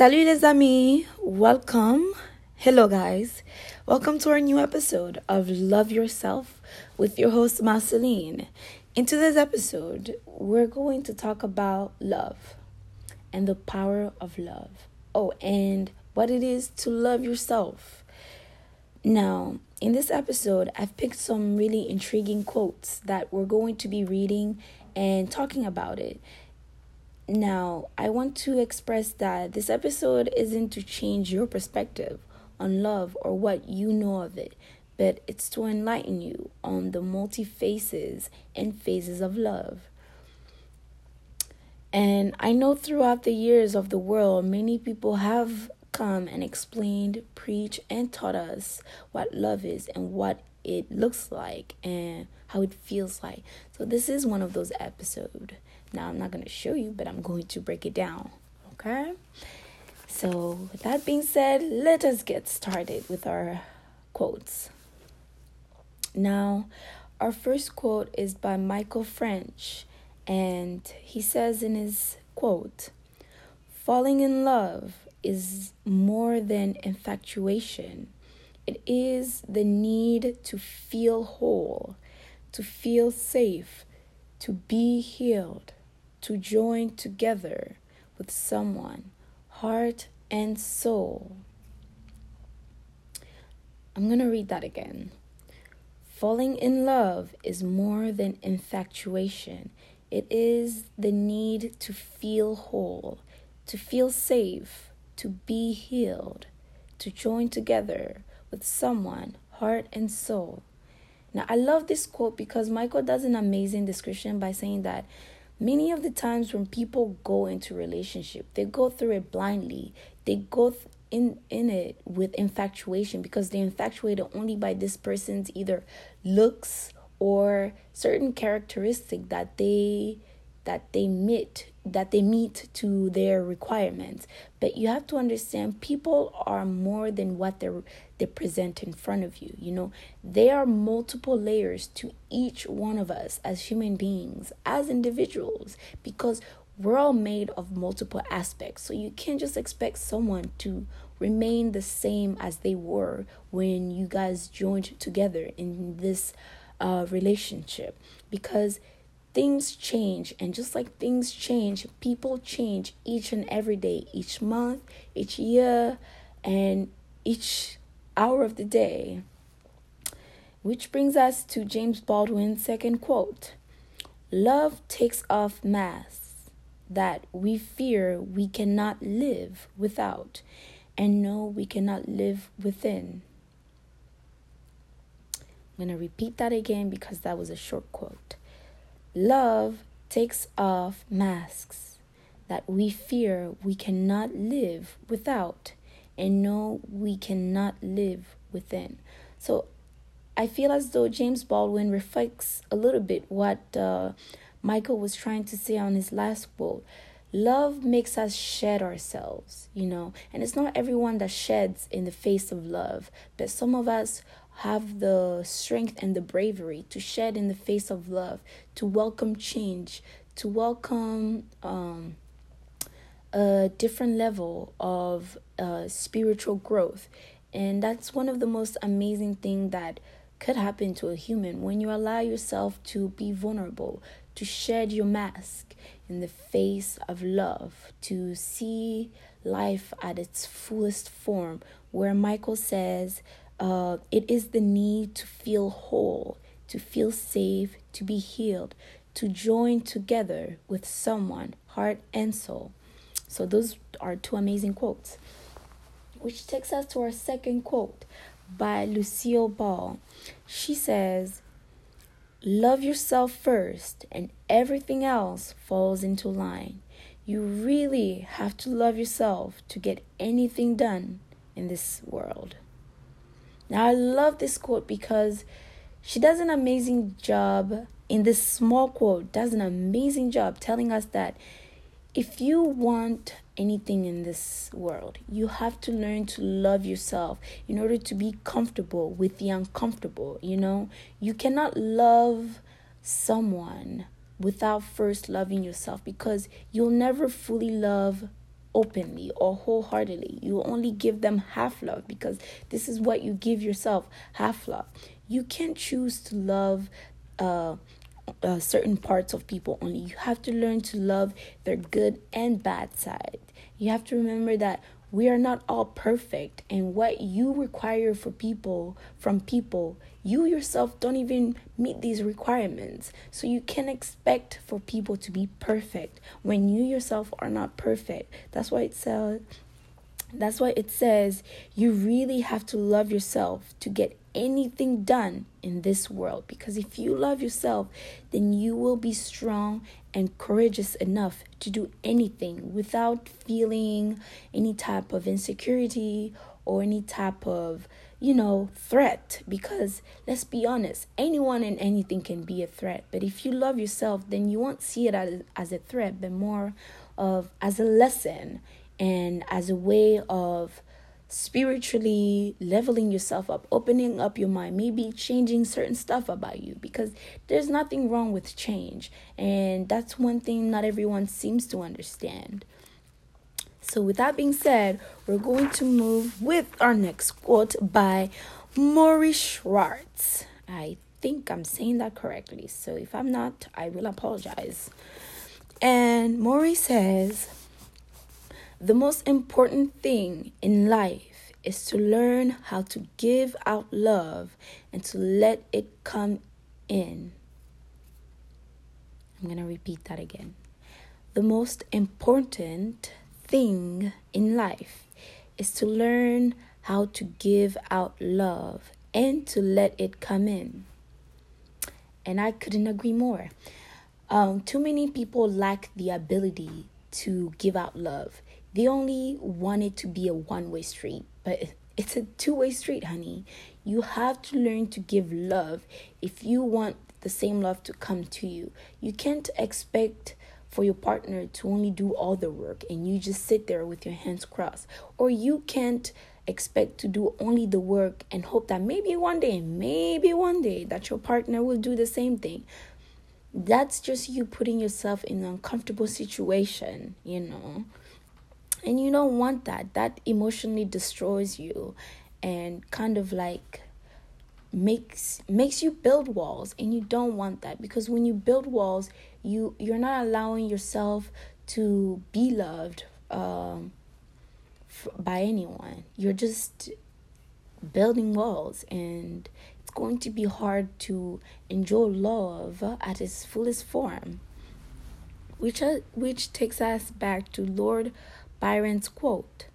Salut les amis, welcome. Hello guys, welcome to our new episode of Love Yourself with your host Marceline. In today's episode, we're going to talk about love and the power of love. Oh, and what it is to love yourself. Now, in this episode, I've picked some really intriguing quotes that we're going to be reading and talking about it. Now, I want to express that this episode isn't to change your perspective on love or what you know of it, but it's to enlighten you on the multi faces and phases of love. And I know throughout the years of the world, many people have come and explained, preached, and taught us what love is and what it looks like and how it feels like. So, this is one of those episodes. Now, I'm not going to show you, but I'm going to break it down. Okay? So, with that being said, let us get started with our quotes. Now, our first quote is by Michael French, and he says in his quote, Falling in love is more than infatuation. It is the need to feel whole, to feel safe, to be healed, to join together with someone, heart and soul. I'm going to read that again. Falling in love is more than infatuation. It is the need to feel whole, to feel safe, to be healed, to join together with someone, heart and soul. Now, I love this quote because Michael does an amazing description by saying that many of the times when people go into relationship they go through it blindly. They go th- in in it with infatuation because they're infatuated only by this person's either looks or certain characteristic that they that they meet that they meet to their requirements. But you have to understand people are more than what they're they present in front of you you know? There are multiple layers to each one of us as human beings as individuals because we're all made of multiple aspects. So you can't just expect someone to remain the same as they were when you guys joined together in this uh, relationship. Because things change and just like things change people change each and every day each month each year and each hour of the day. Which brings us to james baldwin's second quote love takes off masks that we fear we cannot live without and know we cannot live within. I'm going to repeat that again because that was a short quote Love takes off masks that we fear we cannot live without and know we cannot live within. So I feel as though James Baldwin reflects a little bit what uh, Michael was trying to say on his last quote. Love makes us shed ourselves, you know, and it's not everyone that sheds in the face of love, but some of us have the strength and the bravery to shed in the face of love, to welcome change, to welcome um, a different level of uh, spiritual growth. And that's one of the most amazing things that could happen to a human when you allow yourself to be vulnerable, to shed your mask in the face of love, to see life at its fullest form, where Michael says, uh, it is the need to feel whole, to feel safe, to be healed, to join together with someone, heart and soul. So, those are two amazing quotes. Which takes us to our second quote by Lucille Ball. She says, Love yourself first, and everything else falls into line. You really have to love yourself to get anything done in this world. Now, I love this quote because she does an amazing job in this small quote, does an amazing job telling us that if you want anything in this world, you have to learn to love yourself in order to be comfortable with the uncomfortable. You know, you cannot love someone without first loving yourself because you'll never fully love openly or wholeheartedly. You only give them half love because this is what you give yourself half love. You can't choose to love uh, uh, certain parts of people only. You have to learn to love their good and bad side. You have to remember that we are not all perfect and what you require for people from people you yourself don't even meet these requirements. So you can expect for people to be perfect when you yourself are not perfect. That's why it says that's why it says you really have to love yourself to get anything done in this world. Because if you love yourself then you will be strong and courageous enough to do anything without feeling any type of insecurity or any type of you know threat. Because let's be honest anyone and anything can be a threat. But if you love yourself then you won't see it as, as a threat but more of as a lesson and as a way of spiritually leveling yourself up, opening up your mind, maybe changing certain stuff about you because there's nothing wrong with change. And that's one thing not everyone seems to understand. So, with that being said, we're going to move with our next quote by Morrie Schwartz. I think I'm saying that correctly. So, if I'm not, I will apologize. And Morrie says, the most important thing in life is to learn how to give out love and to let it come in. I'm going to repeat that again. The most important thing in life is to learn how to give out love and to let it come in. And I couldn't agree more. Um, too many people lack the ability to give out love. They only want it to be a one way street, but it's a two way street, honey. You have to learn to give love if you want the same love to come to you. You can't expect for your partner to only do all the work and you just sit there with your hands crossed. Or you can't expect to do only the work and hope that maybe one day, maybe one day, that your partner will do the same thing. That's just you putting yourself in an uncomfortable situation, you know and you don't want that. That emotionally destroys you and kind of like makes makes you build walls and you don't want that because when you build walls you you're not allowing yourself to be loved um, f- by anyone. You're just building walls and it's going to be hard to enjoy love at its fullest form which uh, which takes us back to lord Byron's quote.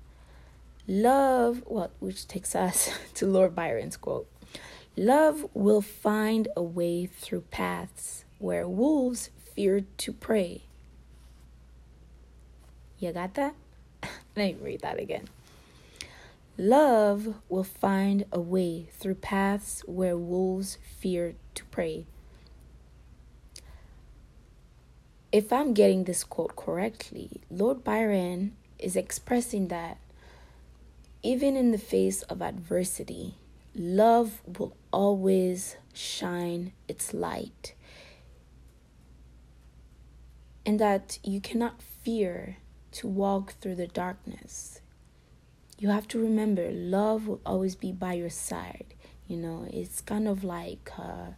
Love, what which takes us to Lord Byron's quote. Love will find a way through paths where wolves fear to prey. You got that? Let me read that again. Love will find a way through paths where wolves fear to prey. If I'm getting this quote correctly, Lord Byron is expressing that even in the face of adversity, love will always shine its light. And that you cannot fear to walk through the darkness. You have to remember, love will always be by your side. You know, it's kind of like uh,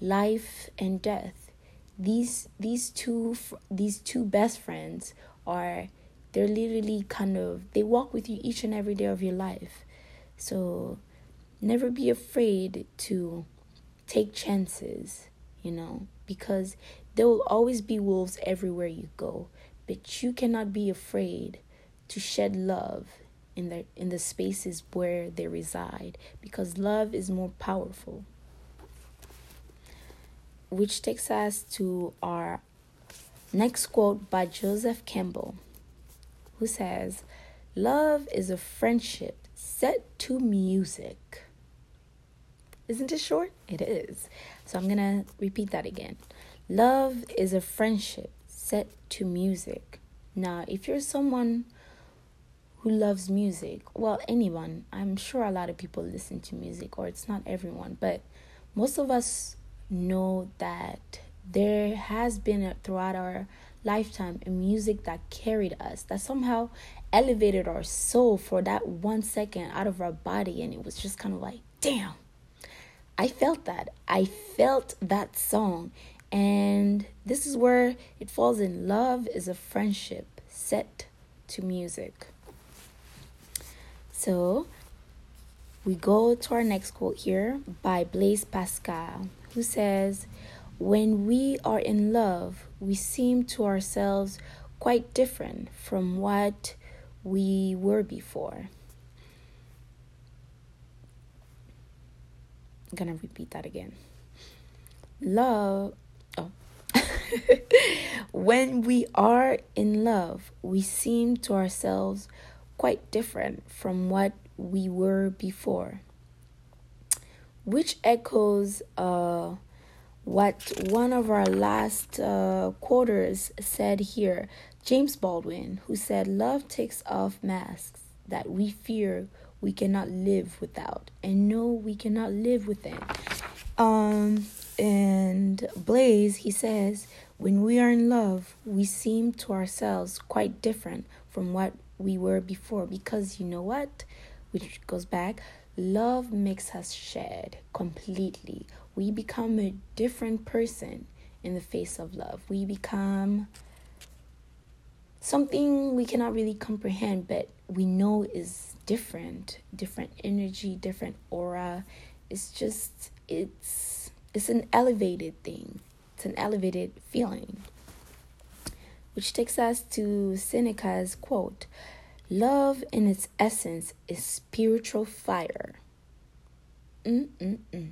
life and death. These these two these two best friends are they're literally kind of they walk with you each and every day of your life. So never be afraid to take chances you know because there will always be wolves everywhere you go. But you cannot be afraid to shed love in the in the spaces where they reside because love is more powerful. Which takes us to our next quote by Joseph Campbell who says, Love is a friendship set to music. Isn't it short? It is. So I'm going to repeat that again. Love is a friendship set to music. Now, if you're someone who loves music, well, anyone, I'm sure a lot of people listen to music, or it's not everyone, but most of us know that there has been a, throughout our lifetime a music that carried us, that somehow elevated our soul for that one second out of our body. And it was just kind of like, damn. I felt that. I felt that song. And this is where it falls in love is a friendship set to music. So we go to our next quote here by Blaise Pascal, who says, When we are in love, we seem to ourselves quite different from what we were before. I'm gonna repeat that again. Love, oh. when we are in love, we seem to ourselves quite different from what we were before. Which echoes uh, what one of our last uh, quarters said here James Baldwin, who said, Love takes off masks that we fear we cannot live without, and no, we cannot live within. Um, and Blaise, he says, when we are in love, we seem to ourselves quite different from what we were before because you know what? Which goes back, love makes us shed completely. We become a different person in the face of love. We become something we cannot really comprehend, but we know is different, different energy, different aura. It's just it's it's an elevated thing. It's an elevated feeling. Which takes us to Seneca's quote Love in its essence is spiritual fire. Mm-mm-mm.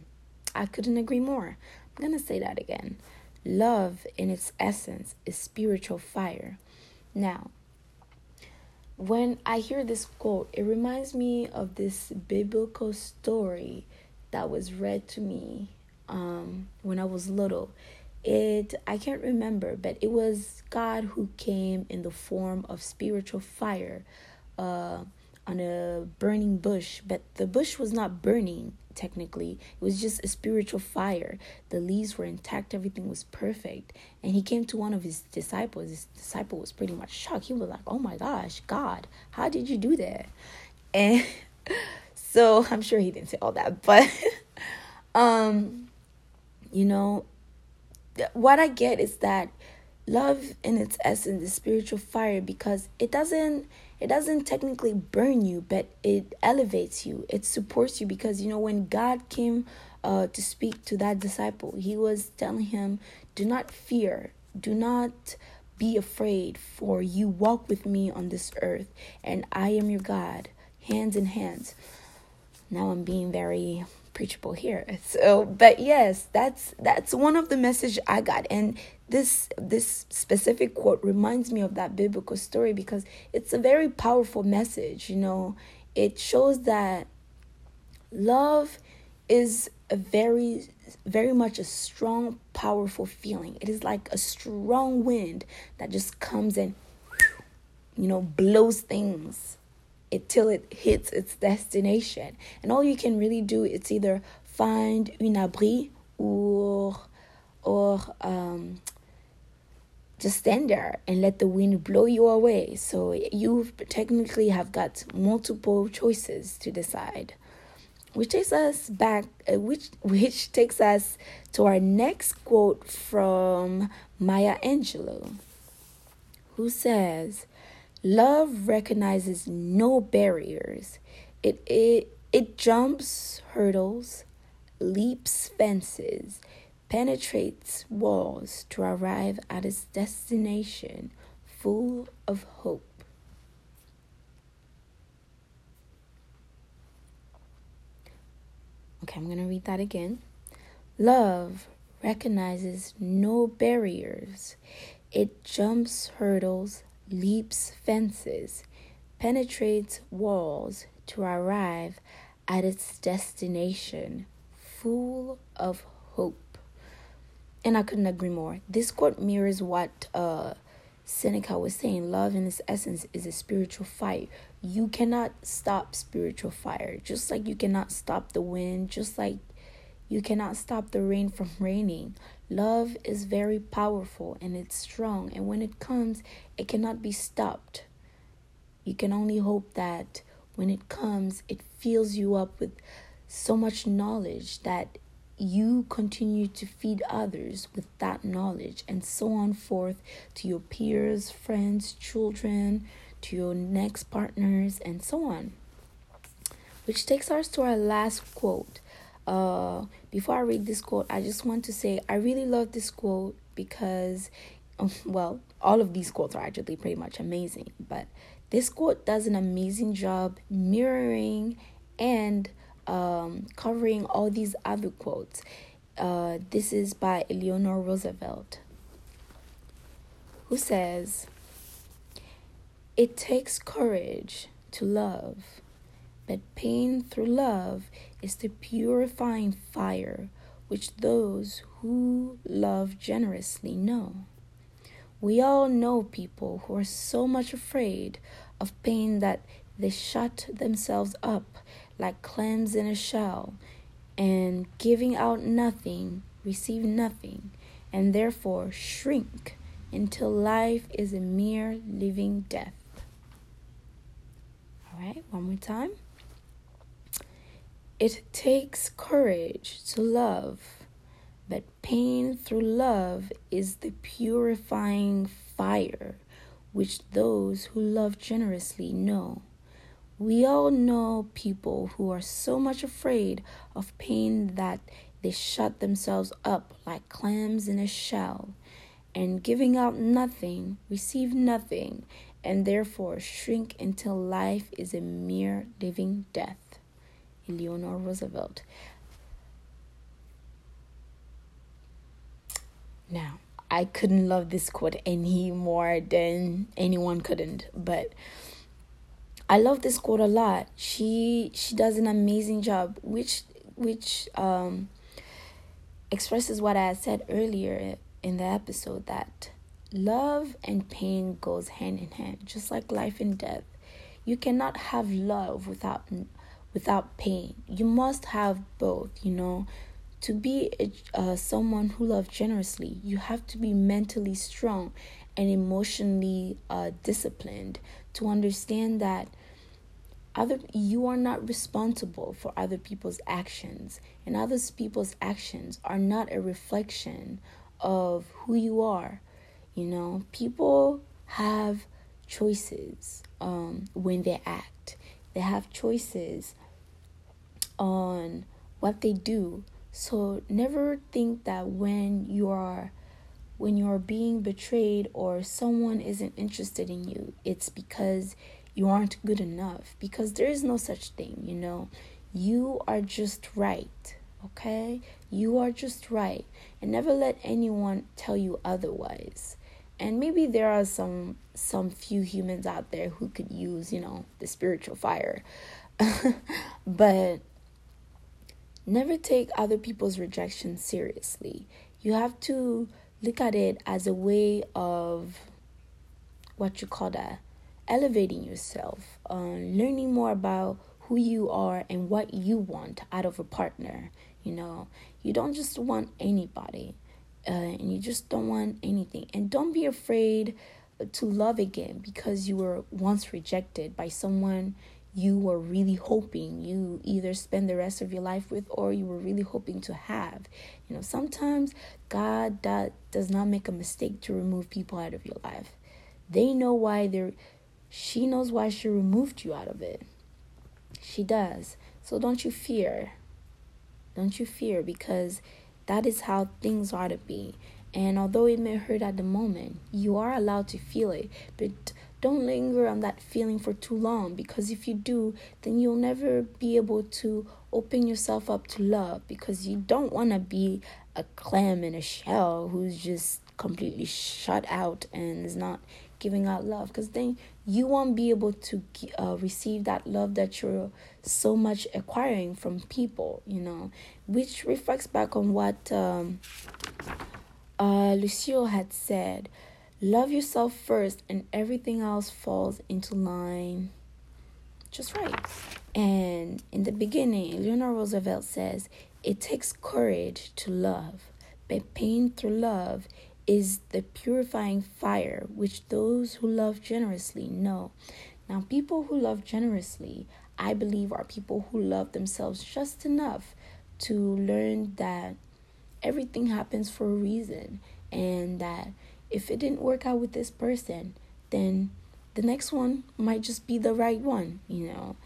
I couldn't agree more. I'm going to say that again. Love in its essence is spiritual fire. Now, when I hear this quote, it reminds me of this biblical story that was read to me um, when I was little. It I can't remember, but it was God who came in the form of spiritual fire uh, on a burning bush, but the bush was not burning technically. It was just a spiritual fire. The leaves were intact, everything was perfect. And he came to one of his disciples. His disciple was pretty much shocked. He was like, Oh my gosh, God, how did you do that? And so I'm sure he didn't say all that, but um, you know, what I get is that love in its essence is spiritual fire because it doesn't it doesn't technically burn you, but it elevates you. It supports you because you know when God came uh, to speak to that disciple, he was telling him, "Do not fear. Do not." Be afraid, for you walk with me on this earth, and I am your God, hands in hands. Now I'm being very preachable here. So, but yes, that's that's one of the message I got, and this this specific quote reminds me of that biblical story because it's a very powerful message you know. It shows that love is a very very much a strong powerful feeling. It is like a strong wind that just comes and you know blows things until it hits its destination and all you can really do is either find une abri or or um just stand there and let the wind blow you away. So you technically have got multiple choices to decide. Which takes us back, uh, which which takes us to our next quote from Maya Angelou, who says, "Love recognizes no barriers. It it it jumps hurdles, leaps fences." penetrates walls to arrive at its destination full of hope. Okay, I'm going to read that again. Love recognizes no barriers. It jumps hurdles, leaps fences, penetrates walls to arrive at its destination full of hope and I couldn't agree more. This quote mirrors what uh, Seneca was saying. Love, in its essence, is a spiritual fire. You cannot stop spiritual fire, just like you cannot stop the wind, just like you cannot stop the rain from raining. Love is very powerful and it's strong, and when it comes, it cannot be stopped. You can only hope that when it comes, it fills you up with so much knowledge that you continue to feed others with that knowledge, and so on forth to your peers, friends, children, to your next partners, and so on. Which takes us to our last quote. Uh, before I read this quote, I just want to say I really love this quote because, um, well, all of these quotes are actually pretty much amazing, but this quote does an amazing job mirroring and um, covering all these other quotes. Uh, this is by Eleanor Roosevelt, who says, It takes courage to love, but pain through love is the purifying fire which those who love generously know. We all know people who are so much afraid of pain that they shut themselves up like clams in a shell, and giving out nothing, receive nothing, and therefore shrink until life is a mere living death. All right, one more time. It takes courage to love, but pain through love is the purifying fire which those who love generously know. We all know people who are so much afraid of pain that they shut themselves up like clams in a shell, and giving out nothing, receive nothing, and therefore shrink until life is a mere living death. Eleanor Roosevelt. Now, I couldn't love this quote any more than anyone couldn't, but I love this quote a lot. She she does an amazing job, which which um, expresses what I said earlier in the episode that love and pain goes hand in hand, just like life and death. You cannot have love without without pain. You must have both. You know, to be uh, someone who loves generously, you have to be mentally strong and emotionally uh, disciplined to understand that other you are not responsible for other people's actions and other people's actions are not a reflection of who you are you know people have choices um, when they act they have choices on what they do so never think that when you are when you're being betrayed or someone isn't interested in you, it's because you aren't good enough. Because there is no such thing, you know. You are just right, okay? You are just right. And never let anyone tell you otherwise. And maybe there are some some few humans out there who could use, you know, the spiritual fire. but never take other people's rejection seriously. You have to look at it as a way of what you call that elevating yourself, uh, learning more about who you are and what you want out of a partner. You know, you don't just want anybody, uh, and you just don't want anything. And don't be afraid to love again because you were once rejected by someone you were really hoping you either spend the rest of your life with or you were really hoping to have. You know, sometimes God does not make a mistake to remove people out of your life. They know why they're she knows why she removed you out of it. She does. So don't you fear. Don't you fear because that is how things ought to be. And although it may hurt at the moment, you are allowed to feel it. But don't linger on that feeling for too long because if you do, then you'll never be able to open yourself up to love because you don't want to be a clam in a shell who's just completely shut out and is not giving out love because then you won't be able to uh, receive that love that you're so much acquiring from people you know? Which reflects back on what um, uh, Lucille had said Love yourself first, and everything else falls into line just right. And in the beginning, Eleanor Roosevelt says, It takes courage to love, but pain through love is the purifying fire which those who love generously know. Now, people who love generously, I believe, are people who love themselves just enough to learn that everything happens for a reason and that if it didn't work out with this person, then the next one might just be the right one, you know.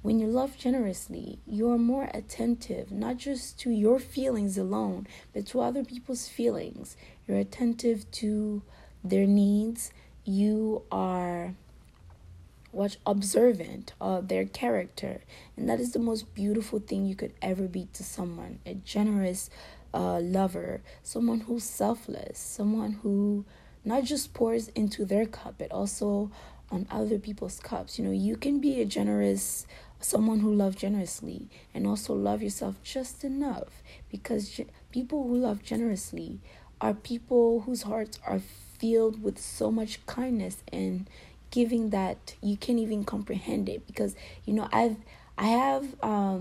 When you love generously, you are more attentive, not just to your feelings alone, but to other people's feelings. You're attentive to their needs. You are watch observant of their character and that is the most beautiful thing you could ever be to someone a generous uh, lover someone who's selfless someone who not just pours into their cup but also on other people's cups. You know you can be a generous someone who loves generously and also love yourself just enough because people who love generously are people whose hearts are filled with so much kindness and giving that you can't even comprehend it because you know I've I have um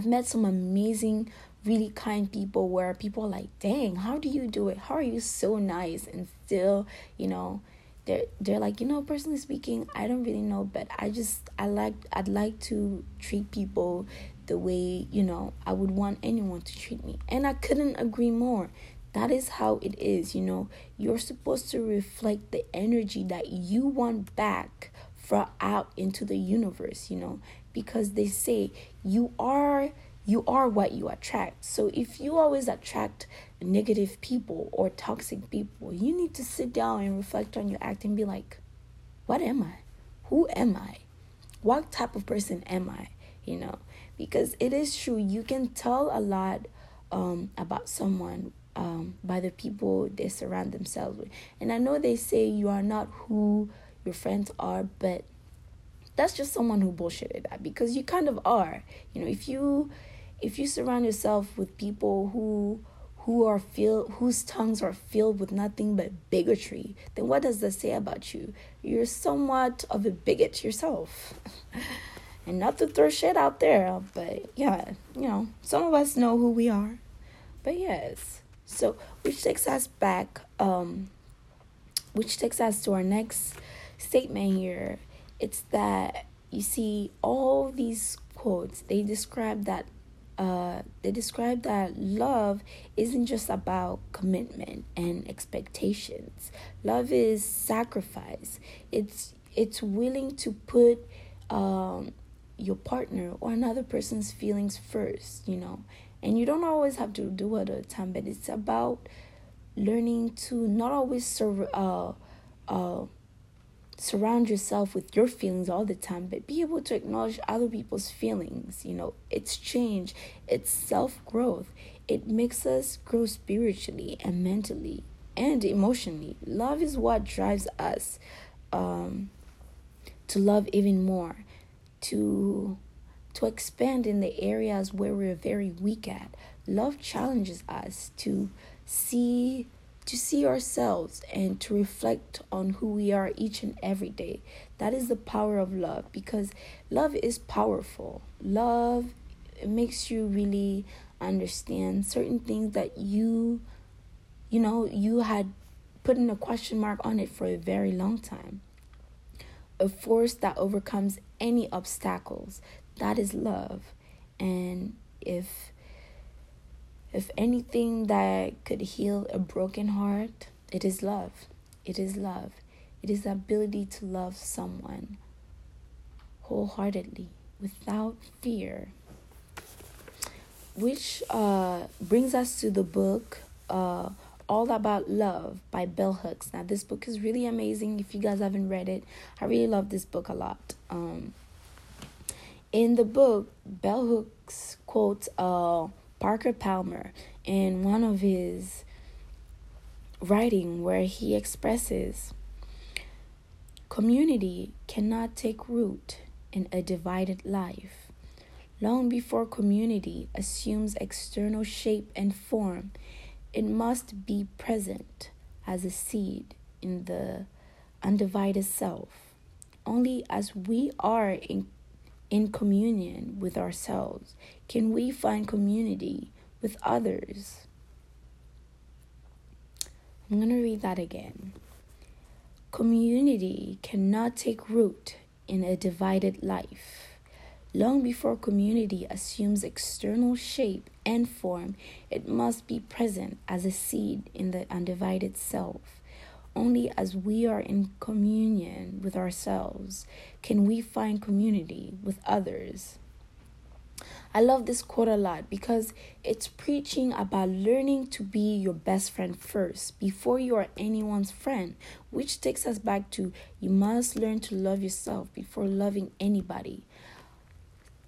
I've met some amazing really kind people where people are like dang how do you do it? How are you so nice? And still you know they're they're like you know personally speaking I don't really know but I just I like I'd like to treat people the way you know I would want anyone to treat me. And I couldn't agree more. That is how it is, you know. You're supposed to reflect the energy that you want back from out into the universe, you know, because they say you are you are what you attract. So if you always attract negative people or toxic people, you need to sit down and reflect on your act and be like, what am I? Who am I? What type of person am I? You know, because it is true, you can tell a lot um, about someone um, by the people they surround themselves with. And I know they say you are not who your friends are, but that's just someone who bullshitted that because you kind of are. You know, if you if you surround yourself with people who who are filled whose tongues are filled with nothing but bigotry, then what does that say about you? You're somewhat of a bigot yourself. and not to throw shit out there, but yeah, you know, some of us know who we are. But yes. So, which takes us back, um, which takes us to our next statement here. It's that you see all these quotes. They describe that. Uh, they describe that love isn't just about commitment and expectations. Love is sacrifice. It's it's willing to put um, your partner or another person's feelings first. You know, and you don't always have to do it all the time, but it's about learning to not always sur- uh, uh, surround yourself with your feelings all the time, but be able to acknowledge other people's feelings. You know, it's change, it's self growth. It makes us grow spiritually and mentally and emotionally. Love is what drives us um, to love even more, to to expand in the areas where we're very weak at. Love challenges us to see to see ourselves and to reflect on who we are each and every day. That is the power of love because love is powerful. Love makes you really understand certain things that you you know you had put in a question mark on it for a very long time a force that overcomes any obstacles that is love and if if anything that could heal a broken heart it is love. It is love. It is the ability to love someone wholeheartedly without fear. Which uh, brings us to the book uh, all about love by bell hooks. Now this book is really amazing. If you guys haven't read it i really love this book a lot. Um, in the book, Bell Hooks quotes uh, Parker Palmer in one of his writing where he expresses community cannot take root in a divided life. Long before community assumes external shape and form, it must be present as a seed in the undivided self. Only as we are in in communion with ourselves? Can we find community with others? I'm going to read that again. Community cannot take root in a divided life. Long before community assumes external shape and form, it must be present as a seed in the undivided self. Only as we are in communion with ourselves can we find community with others. I love this quote a lot because it's preaching about learning to be your best friend first before you are anyone's friend, which takes us back to you must learn to love yourself before loving anybody.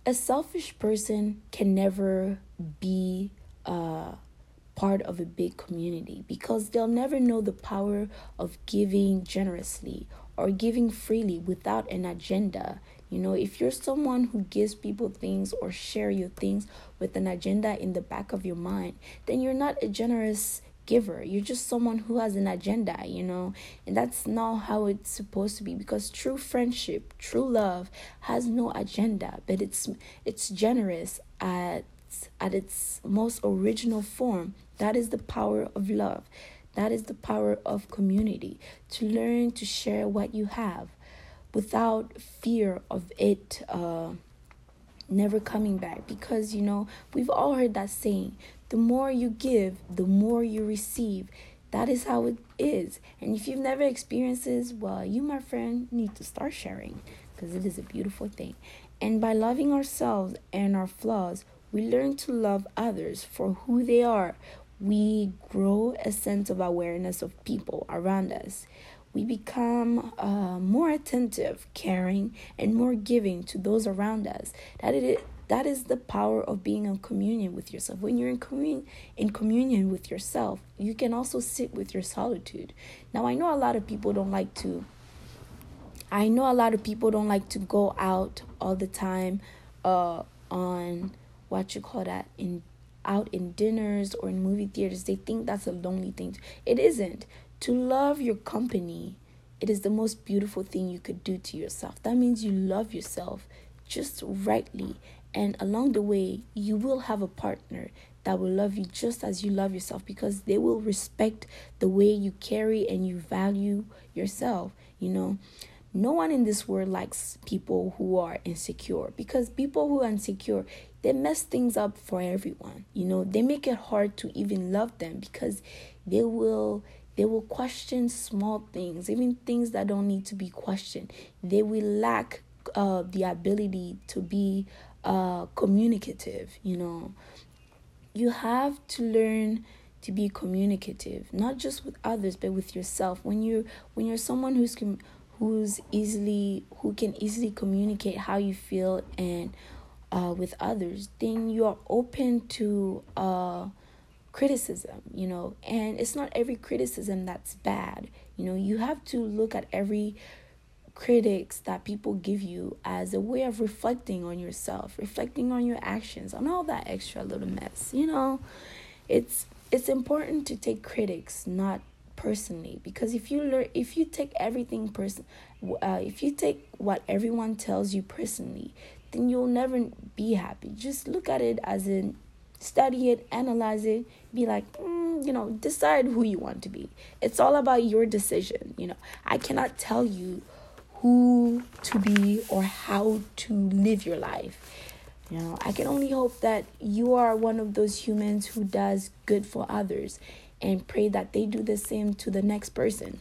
A selfish person can never be uh, part of a big community because they'll never know the power of giving generously or giving freely without an agenda you know, if you're someone who gives people things or share your things with an agenda in the back of your mind, then you're not a generous giver. You're just someone who has an agenda, you know, and that's not how it's supposed to be because true friendship, true love has no agenda, but it's it's generous at at its most original form. That is the power of love. That is the power of community. To learn to share what you have without fear of it uh, never coming back. Because, you know, we've all heard that saying the more you give, the more you receive. That is how it is. And if you've never experienced this, well, you, my friend, need to start sharing because it is a beautiful thing. And by loving ourselves and our flaws, we learn to love others for who they are. We grow a sense of awareness of people around us we become uh, more attentive, caring, and more giving to those around us. That it is, that is the power of being in communion with yourself. When you're in communion in communion with yourself, you can also sit with your solitude. Now I know a lot of people don't like to I know a lot of people don't like to go out all the time uh on what you call that in out in dinners or in movie theaters. They think that's a lonely thing. It isn't. To love your company, it is the most beautiful thing you could do to yourself. That means you love yourself just rightly. And along the way, you will have a partner that will love you just as you love yourself because they will respect the way you carry and you value yourself. You know, no one in this world likes people who are insecure because people who are insecure they mess things up for everyone. You know, they make it hard to even love them because they will they will question small things, even things that don't need to be questioned. They will lack uh, the ability to be uh, communicative, you know. You have to learn to be communicative, not just with others, but with yourself. When you're when you're someone who's who's easily who can easily communicate how you feel and uh, with others, then you are open to uh, criticism, you know, and it's not every criticism that's bad. You know, you have to look at every critics that people give you as a way of reflecting on yourself, reflecting on your actions, on all that extra little mess. You know, it's it's important to take critics not personally because if you learn if you take everything person uh, if you take what everyone tells you personally then you'll never be happy just look at it as in study it, analyze it, be like, mm, you know, decide who you want to be. It's all about your decision. You know, I cannot tell you who to be or how to live your life. You know, I can only hope that you are one of those humans who does good for others and pray that they do the same to the next person.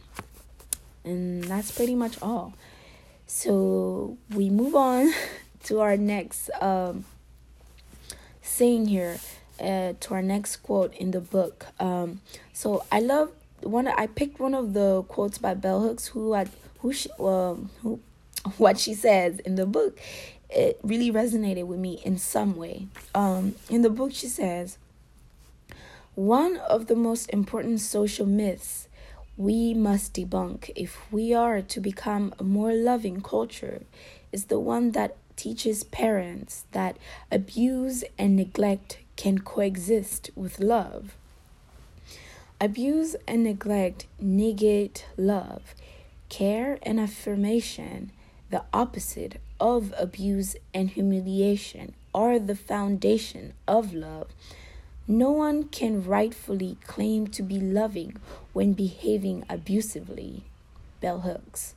And that's pretty much all. So we move on to our next um, saying here uh, to our next quote in the book. Um, so I love one. I picked one of the quotes by Bell Hooks, who had who she, um, who what she says in the book. It really resonated with me in some way. Um, in the book, she says, one of the most important social myths we must debunk if we are to become a more loving culture is the one that teaches parents that abuse and neglect can coexist with love. Abuse and neglect negate love. Care and affirmation, the opposite of abuse and humiliation, are the foundation of love. No one can rightfully claim to be loving when behaving abusively. Bell Hooks.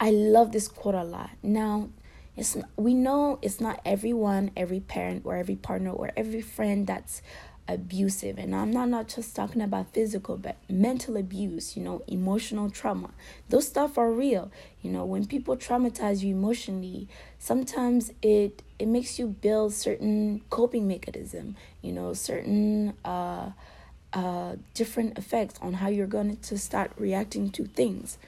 I love this quote a lot. Now, it's not, we know it's not everyone, every parent or every partner or every friend that's abusive. And i'm not, not just talking about physical but mental abuse you know emotional trauma. Those stuff are real. You know when people traumatize you emotionally sometimes it it makes you build certain coping mechanism you know certain uh uh different effects on how you're going to start reacting to things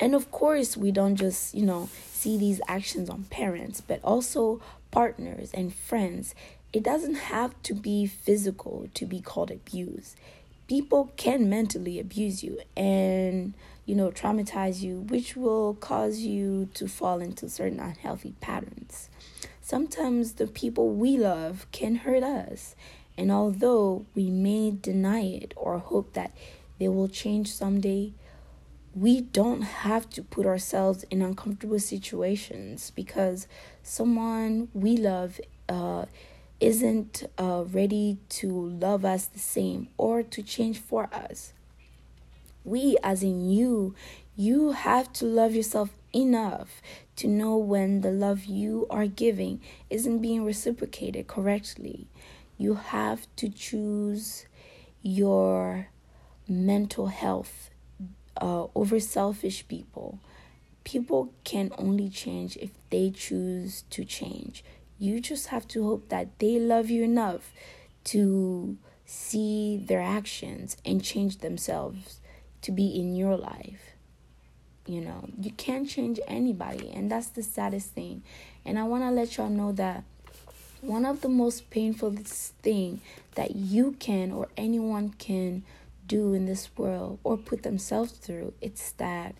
and of course we don't just you know see these actions on parents but also partners and friends it doesn't have to be physical to be called abuse. People can mentally abuse you and, you know, traumatize you, which will cause you to fall into certain unhealthy patterns. Sometimes the people we love can hurt us, and although we may deny it or hope that they will change someday, we don't have to put ourselves in uncomfortable situations because someone we love uh, isn't uh, ready to love us the same or to change for us. We, as in you, you have to love yourself enough to know when the love you are giving isn't being reciprocated correctly. You have to choose your mental health uh, over selfish people. People can only change if they choose to change. You just have to hope that they love you enough to see their actions and change themselves to be in your life. You know, you can't change anybody, and that's the saddest thing. And I want to let y'all know that one of the most painful thing that you can or anyone can do in this world or put themselves through it's that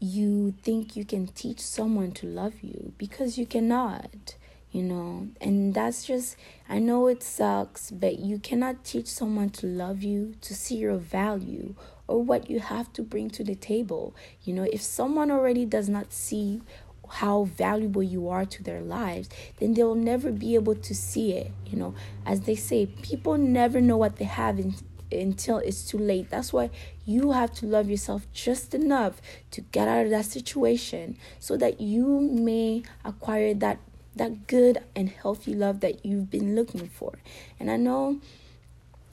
you think you can teach someone to love you because you cannot you know? And that's just i know it sucks but you cannot teach someone to love you to see your value or what you have to bring to the table. You know if someone already does not see how valuable you are to their lives then they'll never be able to see it you know as they say people never know what they have in, until it's too late. That's why you have to love yourself just enough to get out of that situation so that you may acquire that that good and healthy love that you've been looking for. And I know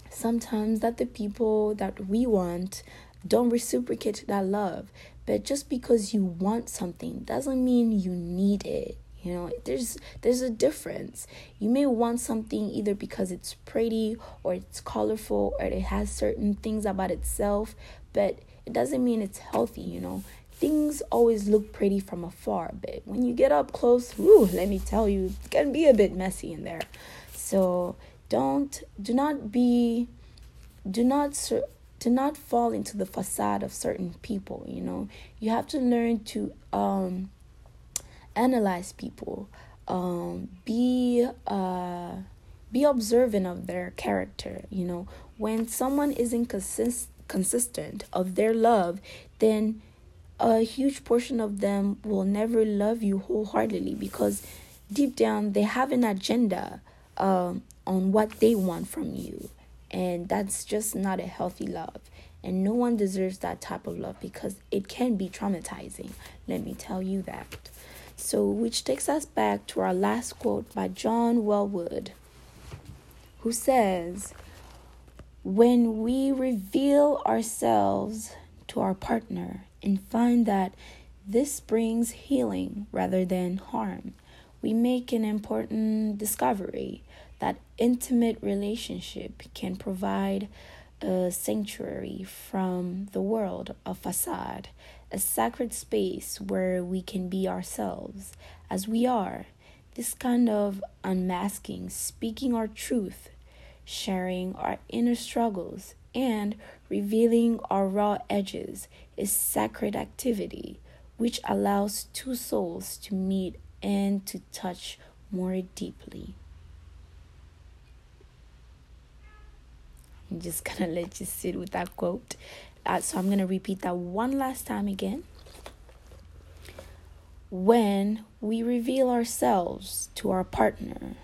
sometimes that the people that we want don't reciprocate that love. But just because you want something doesn't mean you need it. You know, there's there's a difference. You may want something either because it's pretty or it's colorful or it has certain things about itself, but it doesn't mean it's healthy, you know. Things always look pretty from afar, but when you get up close, whew, let me tell you, it can be a bit messy in there. So don't do not be do not do not fall into the facade of certain people you know? You have to learn to um analyze people um, be uh, be observant of their character you know? When someone isn't consist- consistent of their love then a huge portion of them will never love you wholeheartedly because deep down they have an agenda um, on what they want from you and that's just not a healthy love. And no one deserves that type of love because it can be traumatizing. Let me tell you that. So, which takes us back to our last quote by John Welwood, who says, When we reveal ourselves to our partner and find that this brings healing rather than harm, we make an important discovery that intimate relationship can provide a sanctuary from the world of facade a sacred space where we can be ourselves as we are. This kind of unmasking, speaking our truth, sharing our inner struggles, and revealing our raw edges is sacred activity which allows two souls to meet and to touch more deeply. I'm just gonna let you sit with that quote uh, so I'm to repeat that one last time again. When we reveal ourselves to our partner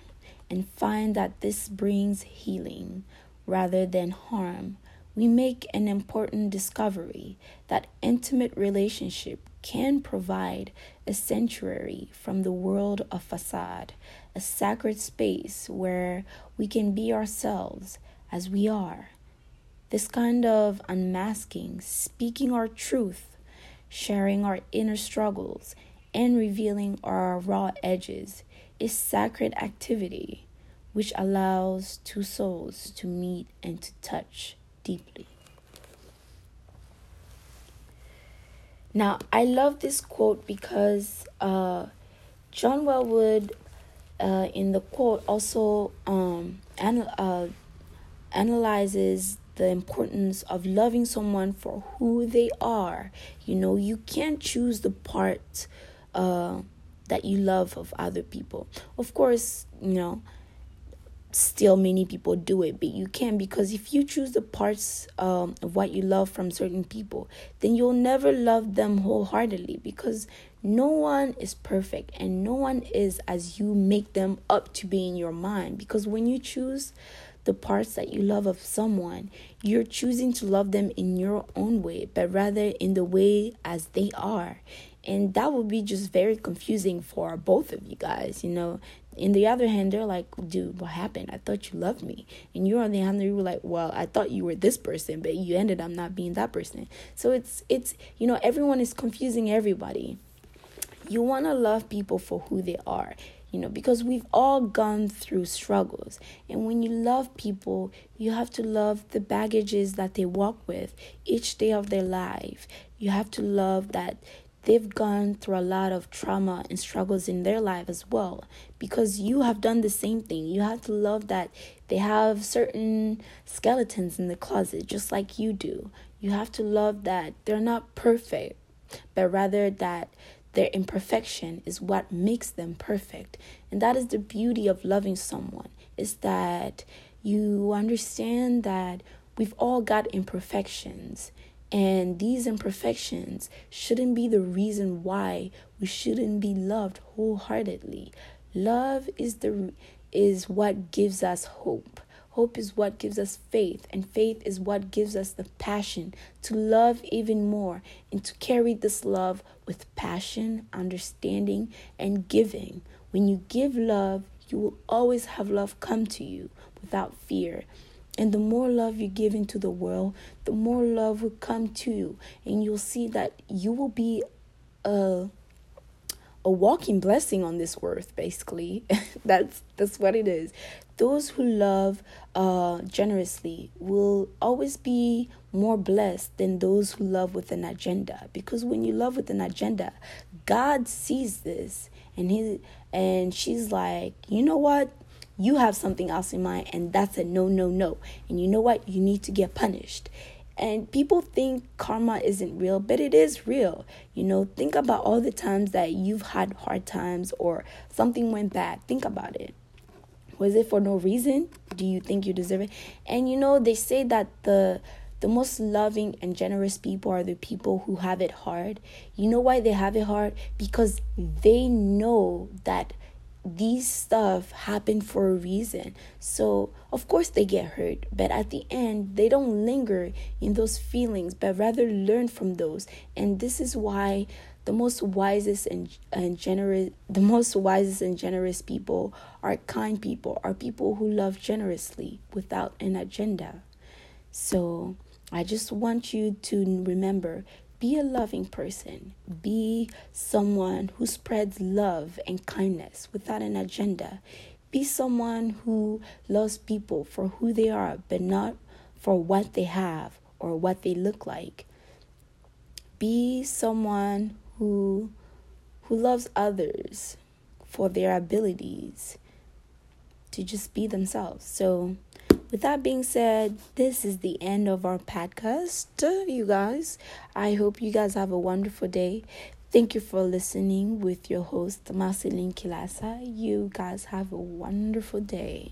and find that this brings healing rather than harm, we make an important discovery that intimate relationship can provide a sanctuary from the world of facade, a sacred space where we can be ourselves as we are. This kind of unmasking, speaking our truth, sharing our inner struggles, and revealing our raw edges is sacred activity which allows two souls to meet and to touch deeply. Now, I love this quote because uh, John Welwood, uh, in the quote, also um, anal- uh, analyzes the importance of loving someone for who they are. You know, you can't choose the part uh, that you love of other people. Of course, you know, still many people do it, but you can because if you choose the parts um, of what you love from certain people, then you'll never love them wholeheartedly because no one is perfect and no one is as you make them up to be in your mind. Because when you choose the parts that you love of someone, you're choosing to love them in your own way, but rather in the way as they are. And that would be just very confusing for both of you guys, you know. In the other hand, they're like, dude, what happened? I thought you loved me. And you're on the hand, you were like, well, I thought you were this person, but you ended up not being that person. So it's, it's, you know, everyone is confusing everybody. You want to love people for who they are you know, because we've all gone through struggles. And when you love people, you have to love the baggages that they walk with each day of their life. You have to love that they've gone through a lot of trauma and struggles in their life as well because you have done the same thing. You have to love that they have certain skeletons in the closet just like you do. You have to love that they're not perfect, but rather that their imperfection is what makes them perfect. And that is the beauty of loving someone is that you understand that we've all got imperfections and these imperfections shouldn't be the reason why we shouldn't be loved wholeheartedly. Love is the is what gives us hope. Hope is what gives us faith, and faith is what gives us the passion to love even more and to carry this love with passion, understanding, and giving. When you give love, you will always have love come to you without fear. And the more love you give into the world, the more love will come to you. And you'll see that you will be a a walking blessing on this earth basically that's that's what it is those who love uh, generously will always be more blessed than those who love with an agenda because when you love with an agenda god sees this and he and she's like you know what you have something else in mind and that's a no no no and you know what you need to get punished and people think karma isn't real, but it is real. You know, think about all the times that you've had hard times or something went bad. Think about it. Was it for no reason? Do you think you deserve it? And you know, they say that the the most loving and generous people are the people who have it hard. You know why they have it hard? Because they know that these stuff happen for a reason. So, of course, they get hurt, but at the end, they don't linger in those feelings, but rather learn from those. And this is why the most wisest and, and generous the most wisest and generous people are kind people are people who love generously without an agenda so i just want you to remember be a loving person. Be someone who spreads love and kindness without an agenda. Be someone who loves people for who they are, but not for what they have or what they look like. Be someone who who loves others for their abilities to just be themselves. So with that being said, this is the end of our podcast, you guys. I hope you guys have a wonderful day. Thank you for listening with your host, Marceline Kilasa. You guys have a wonderful day.